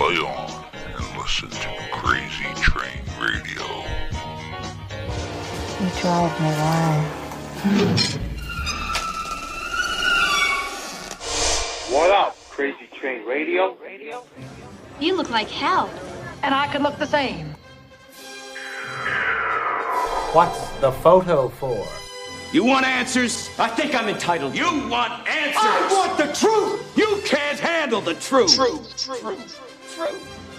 play on and listen to Crazy Train Radio. You drive me wild. What up, Crazy Train Radio? Radio? You look like hell. And I could look the same. What's the photo for? You want answers? I think I'm entitled. You want answers? I want the truth! You can't handle the truth. Truth, truth, truth, truth,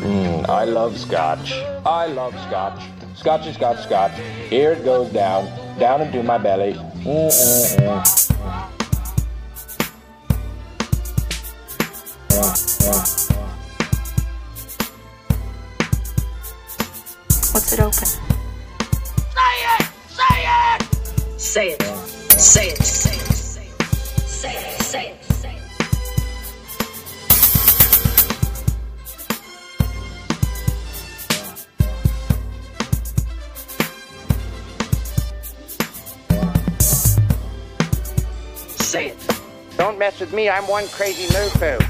Mm, I love scotch. I love scotch. Scotchy, scotch, scotch. Here it goes down, down into my belly. Mm-mm-mm. What's it open? Say it! Say it! Say it! Say it! Say it! Say it! Say it! Say it! Don't mess with me, I'm one crazy moo-foo.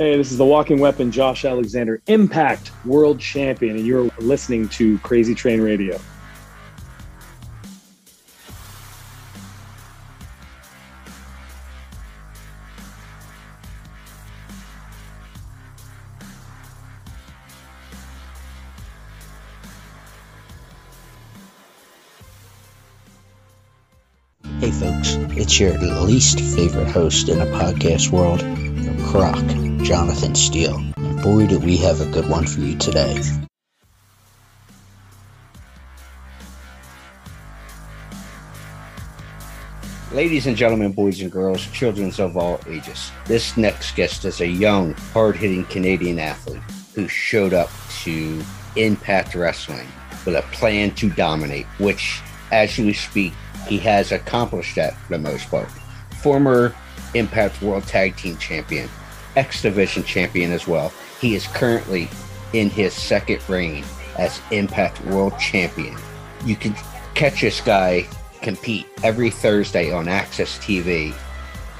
Hey, this is the walking weapon, Josh Alexander, Impact World Champion, and you're listening to Crazy Train Radio. Hey folks, it's your least favorite host in the podcast world, Croc, Jonathan Steele. And boy, do we have a good one for you today. Ladies and gentlemen, boys and girls, children of all ages, this next guest is a young, hard hitting Canadian athlete who showed up to Impact Wrestling with a plan to dominate, which, as we speak, he has accomplished that for the most part. Former Impact World Tag Team Champion, X Division Champion as well. He is currently in his second reign as Impact World Champion. You can catch this guy compete every Thursday on AXS TV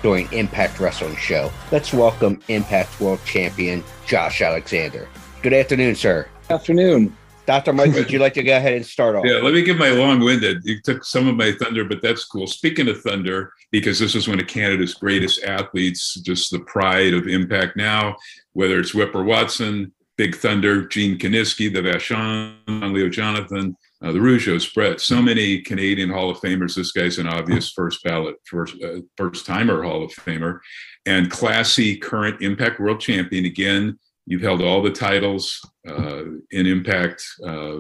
during Impact Wrestling Show. Let's welcome Impact World Champion Josh Alexander. Good afternoon, sir. Afternoon. Dr. Mike, would you like to go ahead and start off? Yeah, let me give my long-winded. You took some of my thunder, but that's cool. Speaking of thunder, because this is one of Canada's greatest athletes, just the pride of Impact now, whether it's Whipper Watson, Big Thunder, Gene Kiniski, the Vachon, Leo Jonathan, uh, the Rougeaus, Brett, so many Canadian Hall of Famers. This guy's an obvious first ballot, first uh, first timer Hall of Famer, and classy current Impact World Champion. Again, you've held all the titles uh, in Impact uh,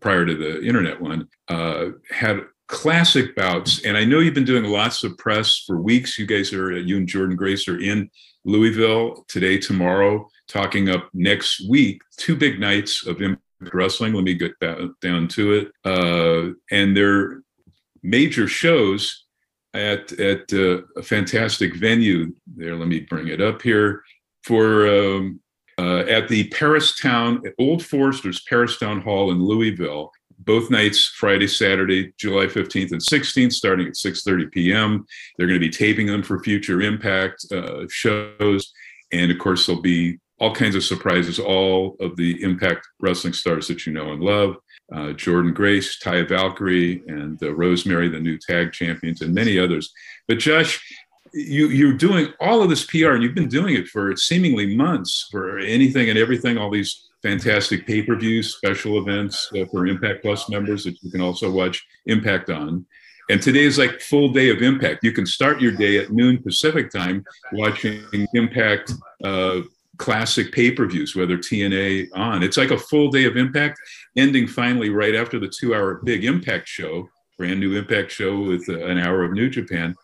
prior to the internet one. Uh, had classic bouts, and I know you've been doing lots of press for weeks. You guys are, you and Jordynne Grace are in Louisville today, tomorrow talking up next week, two big nights of Impact Wrestling. Let me get down to it. Uh, and they're major shows at at uh, a fantastic venue there. Let me bring it up here for um, uh, at the Paristown Old Foresters Paristown Hall in Louisville. Both nights, Friday, Saturday, July 15th and 16th, starting at 6:30 p.m. They're going to be taping them for future Impact uh, shows, and of course, there'll be all kinds of surprises, all of the Impact Wrestling stars that you know and love. Uh, Jordynne Grace, Taya Valkyrie, and uh, Rosemary, the new tag champions, and many others. But Josh, you, you're doing all of this PR, and you've been doing it for seemingly months for anything and everything, all these fantastic pay per views, special events uh, for Impact Plus members that you can also watch Impact on. And today is like full day of Impact. You can start your day at noon Pacific time watching Impact uh, classic pay-per-views, whether TNA on. It's like a full day of Impact, ending finally right after the two-hour big Impact show, brand new Impact show with uh, an hour of New Japan.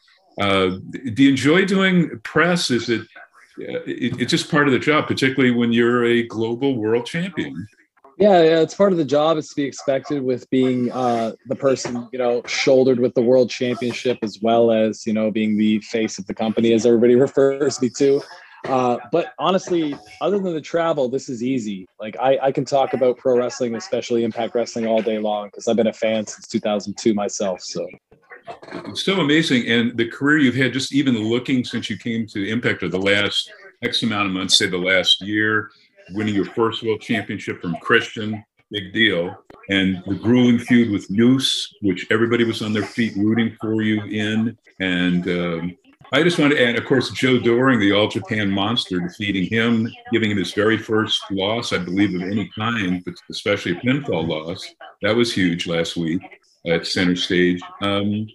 Uh, do you enjoy doing press? Is it, uh, it, it's just part of the job, particularly when you're a global world champion? Yeah, yeah, it's part of the job. It's to be expected with being uh, the person, you know, shouldered with the world championship as well as, you know, being the face of the company, as everybody refers me to. Uh, but honestly, other than the travel, this is easy. Like I, I can talk about pro wrestling, especially Impact Wrestling, all day long because I've been a fan since 2002 myself. So it's so amazing, and the career you've had, just even looking since you came to Impact, or the last X amount of months, say the last year, winning your first world championship from Christian, big deal, and the grueling feud with Moose, which everybody was on their feet rooting for you in, and um, I just want to add, of course, Joe Doering, the All Japan monster, defeating him, giving him his very first loss, I believe, of any kind, but especially a pinfall loss. That was huge last week at center stage. Um,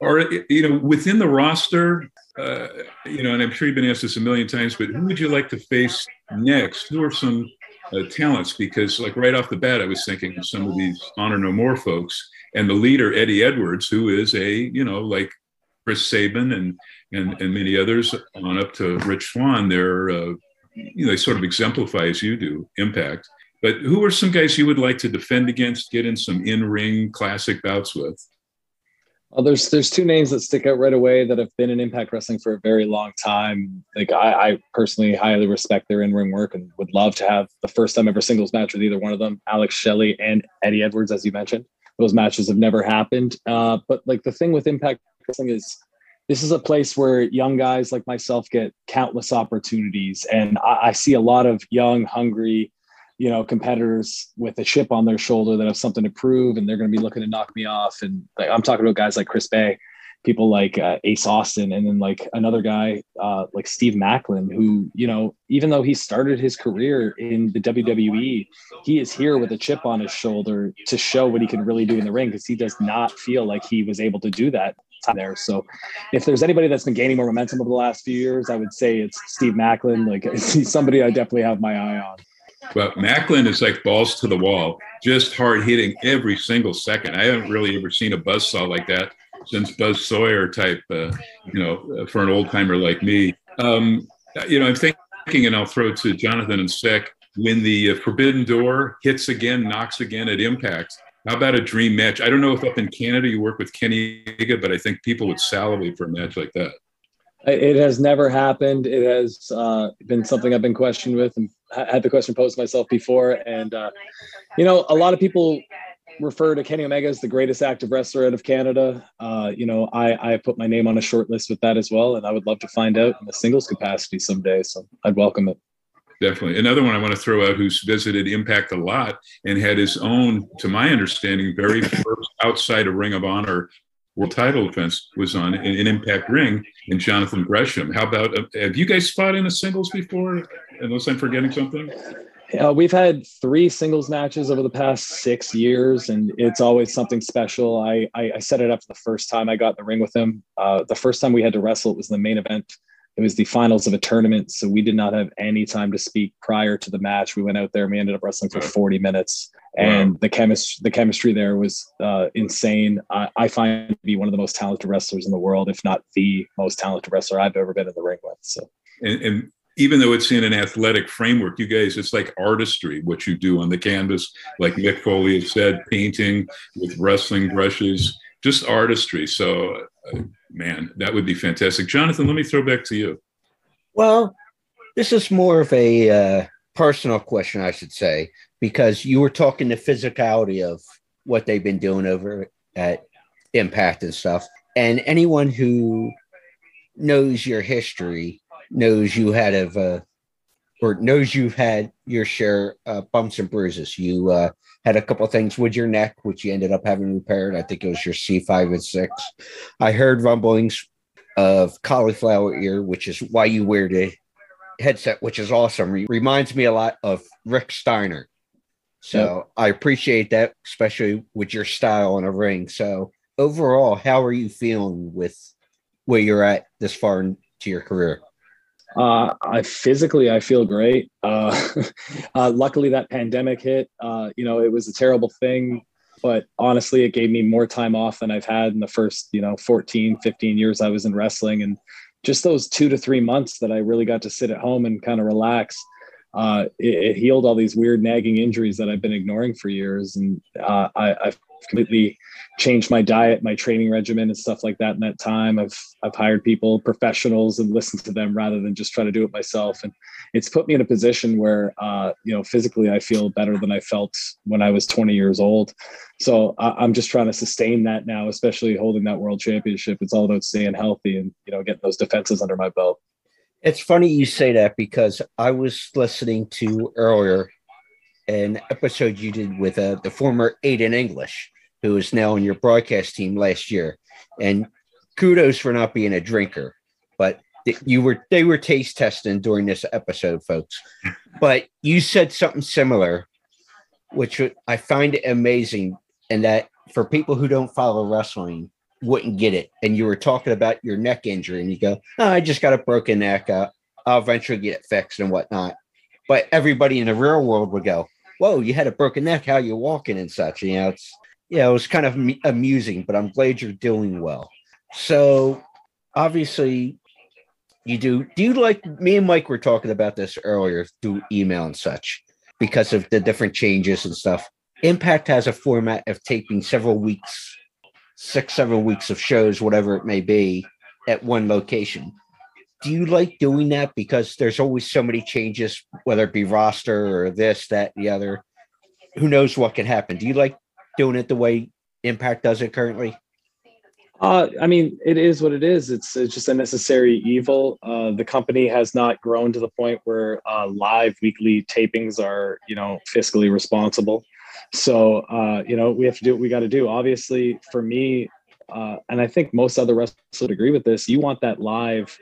or, you know, within the roster, uh, you know, and I'm sure you've been asked this a million times, but who would you like to face next? Who are some uh, talents? Because, like, right off the bat, I was thinking of some of these Honor No More folks and the leader, Eddie Edwards, who is a, you know, like Chris Sabin and and, and many others on up to Rich Swann. they're, uh, you know, they sort of exemplify as you do impact. But who are some guys you would like to defend against, get in some in ring classic bouts with? Well, there's there's two names that stick out right away that have been in Impact Wrestling for a very long time. Like I, I personally highly respect their in ring work and would love to have the first time ever singles match with either one of them, Alex Shelley and Eddie Edwards, as you mentioned. Those matches have never happened. Uh, but like the thing with Impact Wrestling is this is a place where young guys like myself get countless opportunities and I, I, see a lot of young hungry you know competitors with a chip on their shoulder that have something to prove and they're going to be looking to knock me off and like, i'm talking about guys like chris bey people like uh, ace austin and then like another guy uh, like steve maclin who you know even though he started his career in the wwe he is here with a chip on his shoulder to show what he can really do in the ring because he does not feel like he was able to do that there. So if there's anybody that's been gaining more momentum over the last few years, I would say it's Steve Maclin. Like he's somebody I definitely have my eye on. But Maclin is like balls to the wall, just hard hitting every single second. I haven't really ever seen a buzz saw like that since Buzz Sawyer type, uh, you know, for an old timer like me. Um, you know, I'm thinking, and I'll throw to Jonathan and Sec, when the uh, Forbidden Door hits again, knocks again at impact, how about a dream match? I don't know if up in Canada you work with Kenny Omega, but I think people would salivate for a match like that. It has never happened. It has uh, been something I've been questioned with and had the question posed myself before. And, uh, you know, a lot of people refer to Kenny Omega as the greatest active wrestler out of Canada. Uh, you know, I, I put my name on a short list with that as well. And I would love to find out in the singles capacity someday. So I'd welcome it. definitely. Another one I want to throw out who's visited Impact a lot and had his own, to my understanding, very first outside of Ring of Honor world title defense was on an Impact Ring and Jonathan Gresham. How about, uh, have you guys fought in a singles before? Unless I'm forgetting something? Uh, we've had three singles matches over the past six years, and it's always something special. I, I, I set it up the first time I got in the ring with him. Uh, the first time we had to wrestle, it was the main event. It was the finals of a tournament, so we did not have any time to speak prior to the match. We went out there and we ended up wrestling for 40 minutes, and wow. the chemistry the chemistry there was uh, insane. I, I find to be one of the most talented wrestlers in the world, if not the most talented wrestler I've ever been in the ring with. So, and, and even though it's in an athletic framework, you guys, it's like artistry, what you do on the canvas, like Mick Foley has said, painting with wrestling brushes, just artistry. So, man, that would be fantastic. Jonathan, let me throw back to you. Well, this is more of a uh, personal question, I should say, because you were talking the physicality of what they've been doing over at Impact and stuff. And anyone who knows your history knows you had a, uh, or knows you've had your share of bumps and bruises. You uh, had a couple things with your neck, which you ended up having repaired. I think it was your C5 and 6. I heard rumblings of cauliflower ear, which is why you wear the headset, which is awesome. Re- reminds me a lot of Rick Steiner. So yep. I appreciate that, especially with your style in a ring. So overall, how are you feeling with where you're at this far into your career? Uh, I physically I feel great. Uh, uh, luckily, that pandemic hit. Uh, you know, it was a terrible thing, but honestly, it gave me more time off than I've had in the first you know 14, 15 years I was in wrestling, and just those two to three months that I really got to sit at home and kind of relax. Uh, it, it, healed all these weird nagging injuries that I've been ignoring for years, and uh, I, I've completely changed my diet, my training regimen, and stuff like that. In that time, I've I've hired people, professionals, and listened to them rather than just try to do it myself. And it's put me in a position where, uh, you know, physically I feel better than I felt when I was 20 years old. So I, am just trying to sustain that now, especially holding that world championship. It's all about staying healthy and you know getting those defenses under my belt. It's funny you say that because I was listening to earlier an episode you did with uh, the former Aiden English, who is now on your broadcast team last year. And kudos for not being a drinker, but you were they were taste testing during this episode, folks. But you said something similar, which I find amazing, and that for people who don't follow wrestling wouldn't get it. And you were talking about your neck injury, and you go, oh, "I just got a broken neck. Uh, I'll eventually get it fixed and whatnot." But everybody in the real world would go, whoa, you had a broken neck, how you walking and such. You know, it's yeah, it was kind of amusing, but I'm glad you're doing well. So obviously, you do. Do you like me and Mike were talking about this earlier through email and such because of the different changes and stuff. Impact has a format of taping several weeks, six, seven weeks of shows, whatever it may be, at one location do you like doing that because there's always so many changes whether it be roster or this that the other who knows what can happen do you like doing it the way impact does it currently uh, I mean, it is what it is. It's, it's just a necessary evil. Uh, the company has not grown to the point where uh, live weekly tapings are, you know, fiscally responsible. So, uh, you know, we have to do what we got to do. Obviously, for me, uh, and I think most other wrestlers would agree with this. You want that live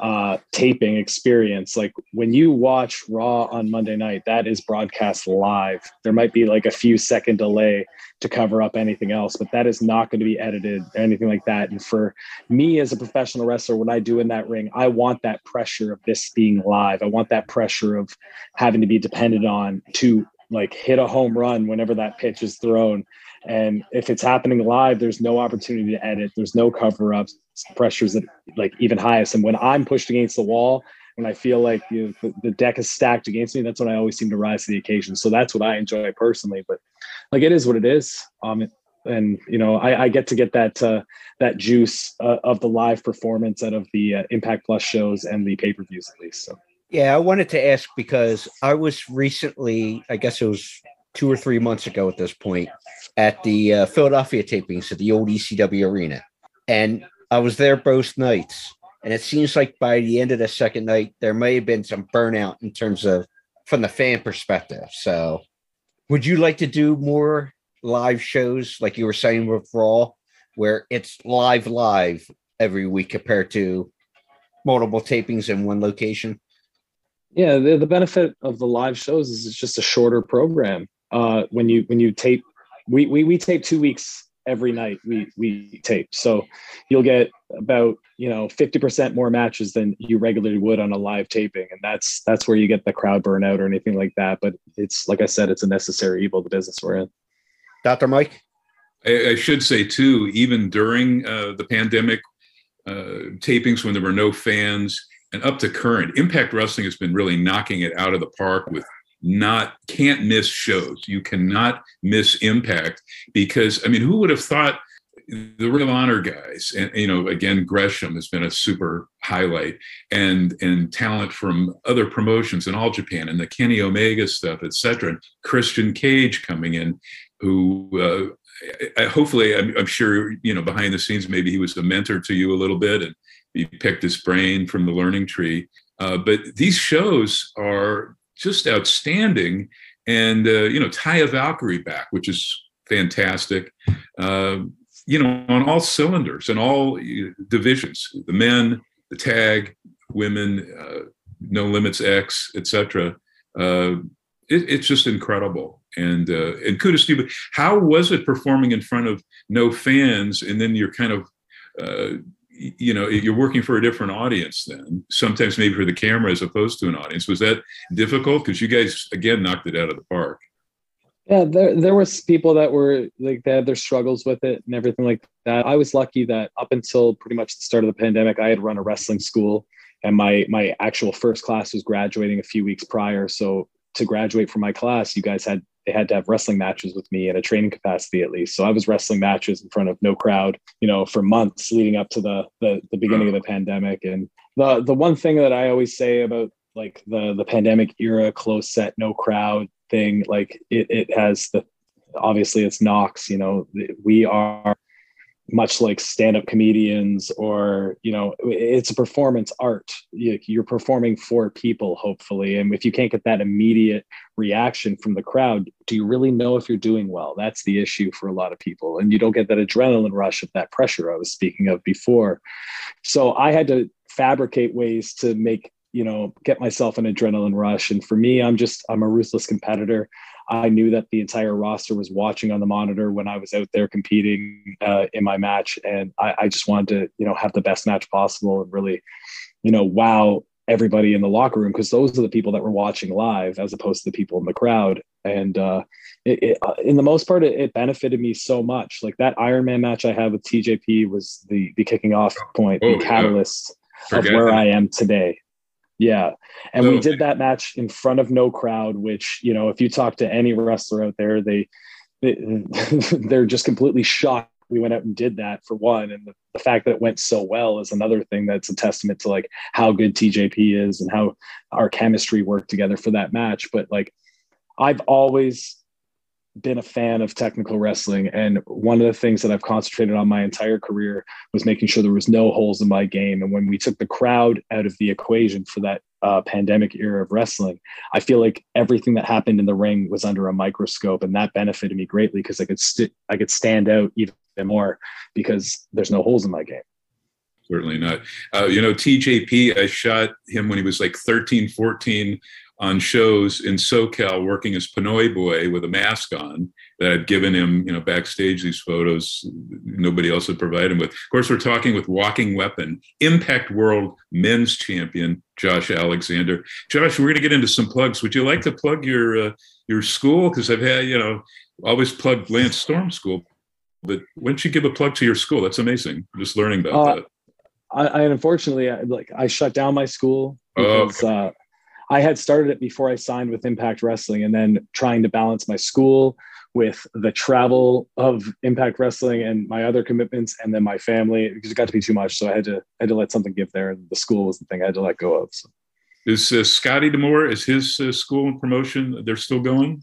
uh, taping experience. Like when you watch Raw on Monday night, that is broadcast live. There might be like a few second delay to cover up anything else, but that is not going to be edited or anything like that. And for me as a professional wrestler, what I do in that ring, I want that pressure of this being live. I want that pressure of having to be dependent on to like hit a home run whenever that pitch is thrown. And if it's happening live, there's no opportunity to edit. There's no cover ups pressures that like even highest. And when I'm pushed against the wall, when I feel like you know, the, deck is stacked against me, that's when I always seem to rise to the occasion. So that's what I enjoy personally. But like it is what it is. Um, and you know, I, I get to get that uh, that juice uh, of the live performance out of the uh, Impact Plus shows and the pay per views at least. So. Yeah, I wanted to ask because I was recently, I guess it was two or three months ago at this point, at the uh, Philadelphia tapings at the old ECW arena. And I was there both nights, And it seems like by the end of the second night, there may have been some burnout in terms of from the fan perspective. So, would you like to do more live shows like you were saying with Raw, where it's live, live every week compared to multiple tapings in one location? Yeah, the, the benefit of the live shows is it's just a shorter program. Uh, when you when you tape, we we we tape two weeks every night. We we tape, so you'll get about you know 50% more matches than you regularly would on a live taping and that's that's where you get the crowd burnout or anything like that but it's like i said it's a necessary evil the business we're in dr mike i, I should say too even during uh, the pandemic uh, tapings when there were no fans and up to current impact wrestling has been really knocking it out of the park with not can't miss shows you cannot miss impact because i mean who would have thought the of Honor guys, and you know, again, Gresham has been a super highlight, and and talent from other promotions in all Japan, and the Kenny Omega stuff, etc. Christian Cage coming in, who uh, I, hopefully, I'm, I'm, sure you know, behind the scenes, maybe he was a mentor to you a little bit, and you picked his brain from the learning tree. Uh, but these shows are just outstanding, and uh, you know, Taya Valkyrie back, which is fantastic. Uh, you know, on all cylinders and all divisions, the men, the tag, women, uh, no limits X, etc. Uh, it, it's just incredible. And uh, and kudos to you. But how was it performing in front of no fans, and then you're kind of uh, you know you're working for a different audience then sometimes maybe for the camera as opposed to an audience was that difficult because you guys again knocked it out of the park yeah, there there was people that were like they had their struggles with it and everything like that. I was lucky that up until pretty much the start of the pandemic, I had run a wrestling school, and my my actual first class was graduating a few weeks prior. So to graduate from my class, you guys had they had to have wrestling matches with me in a training capacity at least. So I was wrestling matches in front of no crowd, you know, for months leading up to the the, the beginning of the pandemic. And the the one thing that I always say about like the the pandemic era close set no crowd thing like it, it has the obviously it's Knox, you know, we are much like stand-up comedians or you know it's a performance art. You're performing for people hopefully. And if you can't get that immediate reaction from the crowd do you really know if you're doing well? That's the issue for a lot of people. And you don't get that adrenaline rush of that pressure i was speaking of before. So i had to fabricate ways to make you know get myself an adrenaline rush. And for me i'm just i'm a ruthless competitor. I knew that the entire roster was watching on the monitor when i was out there competing uh, in my match. And I, I just wanted to you know have the best match possible and really you know wow everybody in the locker room because those are the people that were watching live as opposed to the people in the crowd. And uh, it, it, uh, in the most part it, it, benefited me so much. Like that iron man match i had with tjp was the the kicking off point oh, the catalyst yeah. of where that. i am today yeah. And so, we did that match in front of no crowd, which, you know, if you talk to any wrestler out there, they, they they're just completely shocked we went out and did that for one and the, the, fact that it went so well is another thing that's a testament to like how good tjp is and how our chemistry worked together for that match but like i've always been a fan of technical wrestling. And one of the things that I've concentrated on my entire career was making sure there was no holes in my game. And when we took the crowd out of the equation for that uh, pandemic era of wrestling, I feel like everything that happened in the ring was under a microscope, and that benefited me greatly because I could st- I could stand out even more because there's no holes in my game certainly not. Uh, you know, TJP, I shot him when he was like 13, 14 on shows in SoCal working as Pinoy Boy with a mask on that I'd given him, you know, backstage these photos nobody else had provided him with. Of course, we're talking with Walking Weapon, Impact World Men's Champion Josh Alexander. Josh, we're going to get into some plugs. Would you like to plug your uh, your school? Because I've had, you know, always plugged Lance Storm School, but why don't you give a plug to your school? That's amazing. I'm just learning about uh, that. I, I unfortunately I, like I shut down my school oh, because. Oh, okay. uh, I had started it before I signed with Impact Wrestling and then trying to balance my school with the travel of Impact Wrestling and my other commitments and then my family because it got to be too much. So I had to I had to let something give there. And the school was the thing I had to let go of. So. Is uh, Scotty D'Amore, is his uh, school and promotion, they're still going?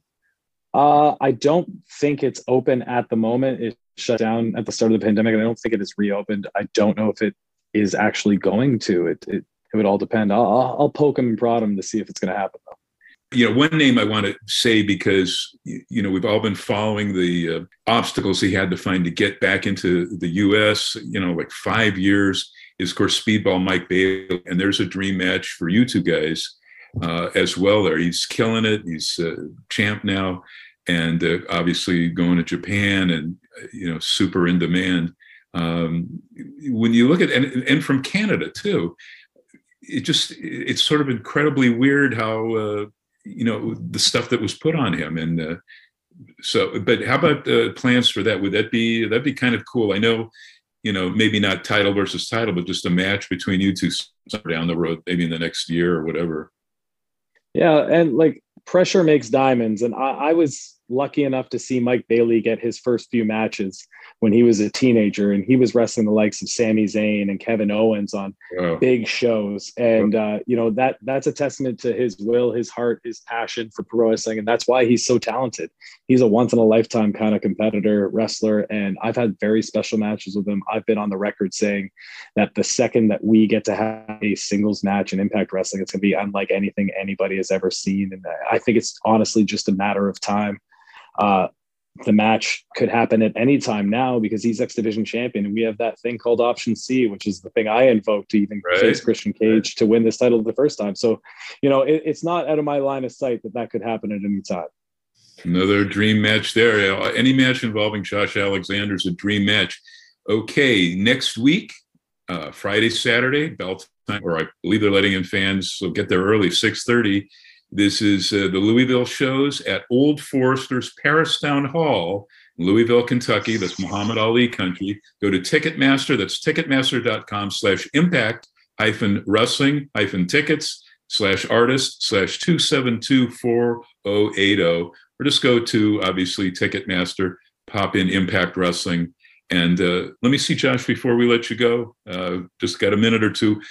Uh, I don't think it's open at the moment. It shut down at the start of the pandemic. And I don't think it is reopened. I don't know if it is actually going to. It it, it would all depend. I'll, I'll poke him and prod him to see if it's going to happen. Though. You know, one name I want to say because you know we've all been following the uh, obstacles he had to find to get back into the U.S. You know, like five years is of course Speedball Mike Bailey, and there's a dream match for you two guys uh, as well. There, he's killing it. He's uh, champ now, and uh, obviously going to Japan, and uh, you know, super in demand. Um, when you look at and, and from Canada too, it just it's sort of incredibly weird how uh, you know the stuff that was put on him. And uh, so but how about uh, plans for that? Would that be that'd be kind of cool. I know you know maybe not title versus title but just a match between you two down the road maybe in the next year or whatever. Yeah and like pressure makes diamonds. And I, I was lucky enough to see Mike Bailey get his first few matches when he was a teenager, and he was wrestling the likes of Sami Zayn and Kevin Owens on wow. big shows. And uh, you know that that's a testament to his will, his heart, his passion for pro wrestling, and that's why he's so talented. He's a once in a lifetime kind of competitor wrestler, and I've had very special matches with him. I've been on the record saying that the second that we get to have a singles match in Impact Wrestling, it's going to be unlike anything anybody has ever seen, and I think it's honestly just a matter of time uh, the match could happen at any time now because he's X Division champion, and we have that thing called Option C, which is the thing I invoked to even right. face Christian Cage right. to win this title the first time. So, you know, it, it's not out of my line of sight that that could happen at any time. Another dream match there. Any match involving Josh Alexander is a dream match. Okay, next week, uh, Friday, Saturday, bell time, or I believe they're letting in fans, so get there early, six thirty. This is uh, the Louisville shows at Old Forester's Paristown Hall, Louisville, Kentucky. That's Muhammad Ali country. Go to Ticketmaster. That's ticketmaster.com slash impact hyphen wrestling hyphen tickets slash artist slash 2724080. Or just go to obviously Ticketmaster, pop in Impact Wrestling. And uh, let me see, Josh, before we let you go, uh, just got a minute or two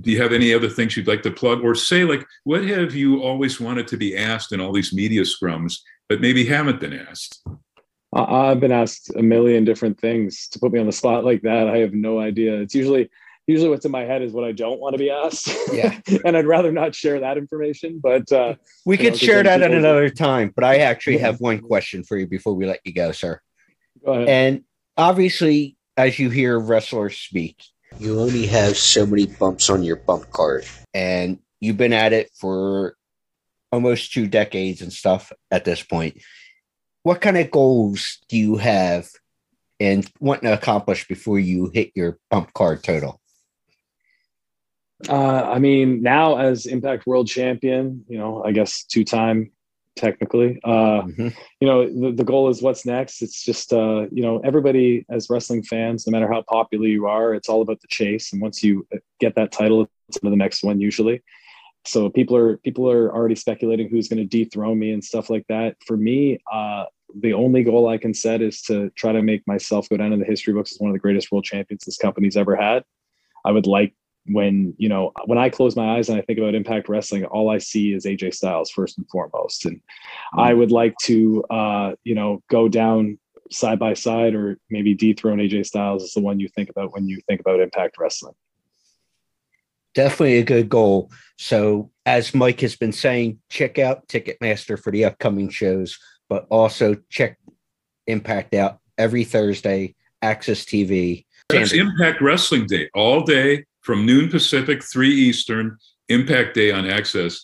do you have any other things you'd like to plug? Or say like what have you always wanted to be asked in all these media scrums but maybe haven't been asked? I've been asked a million different things to put me on the spot like that. I have no idea. It's usually usually what's in my head is what i don't want to be asked. Yeah. And i'd rather not share that information but uh, we could know, share that at another time but i actually have one question for you before we let you go sir. Go ahead. and obviously as you hear wrestlers speak you only have so many bumps on your bump card. And you've been at it for almost two decades and stuff at this point. What kind of goals do you have and want to accomplish before you hit your bump card total? Uh, I mean, now as Impact World Champion, you know, I guess two time technically. Uh, mm-hmm. You know, the, the goal is what's next. It's just, uh, you know, everybody as wrestling fans, no matter how popular you are, it's all about the chase. And once you get that title, it's to the next one usually. So people are people are already speculating who's going to dethrone me and stuff like that. For me, uh, the only goal I can set is to try to make myself go down in the history books as one of the greatest world champions this company's ever had. I would like when you know when I close my eyes and I think about Impact Wrestling, all I see is AJ Styles first and foremost, and mm-hmm. I would like to uh, you know go down side by side or maybe dethrone AJ Styles is the one you think about when you think about Impact Wrestling. Definitely a good goal. So, as Mike has been saying, check out Ticketmaster for the upcoming shows, but also check Impact out every Thursday, AXS TV. It's Impact Wrestling Day all day from noon Pacific, 3 Eastern, Impact Day on AXS.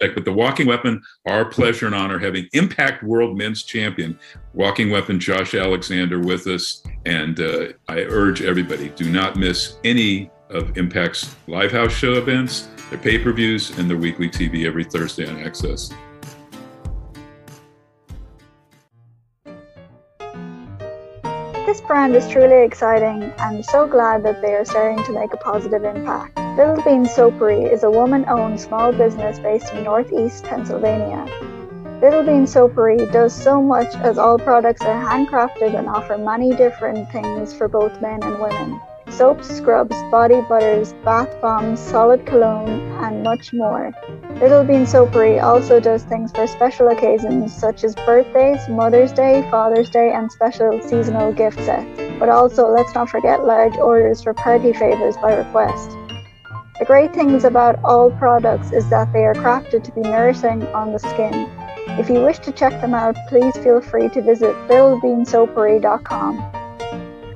But the Walking Weapon, our pleasure and honor having Impact World Men's Champion, Walking Weapon Josh Alexander with us. And uh, I urge everybody do not miss any of Impact's live house show events, their pay per views, and their weekly TV every Thursday on AXS. This brand is truly exciting and so glad that they are starting to make a positive impact. Little Bean Soapery is a woman owned small business based in northeast Pennsylvania. Little Bean Soapery does so much as all products are handcrafted and offer many different things for both men and women soaps, scrubs, body butters, bath bombs, solid cologne, and much more. Little Bean Soapery also does things for special occasions such as birthdays, Mother's Day, Father's Day, and special seasonal gift sets. but also let's not forget large orders for party favors by request. The great things about all products is that they are crafted to be nourishing on the skin. If you wish to check them out, please feel free to visit littlebeansoapery.com.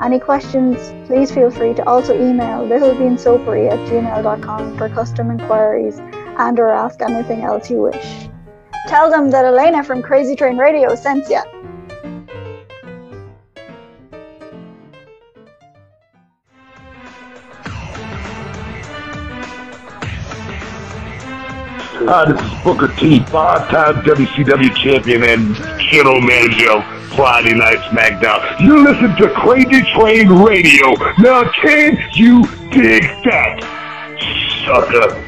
Any questions, please feel free to also email littlebeansoapery at gmail.com for custom inquiries and or ask anything else you wish. Tell them that Elena from Crazy Train Radio sent you. Hi, this is Booker T, five-time WCW champion and general manager Friday Night SmackDown. You listen to Crazy Train Radio. Now, can you dig that, sucker?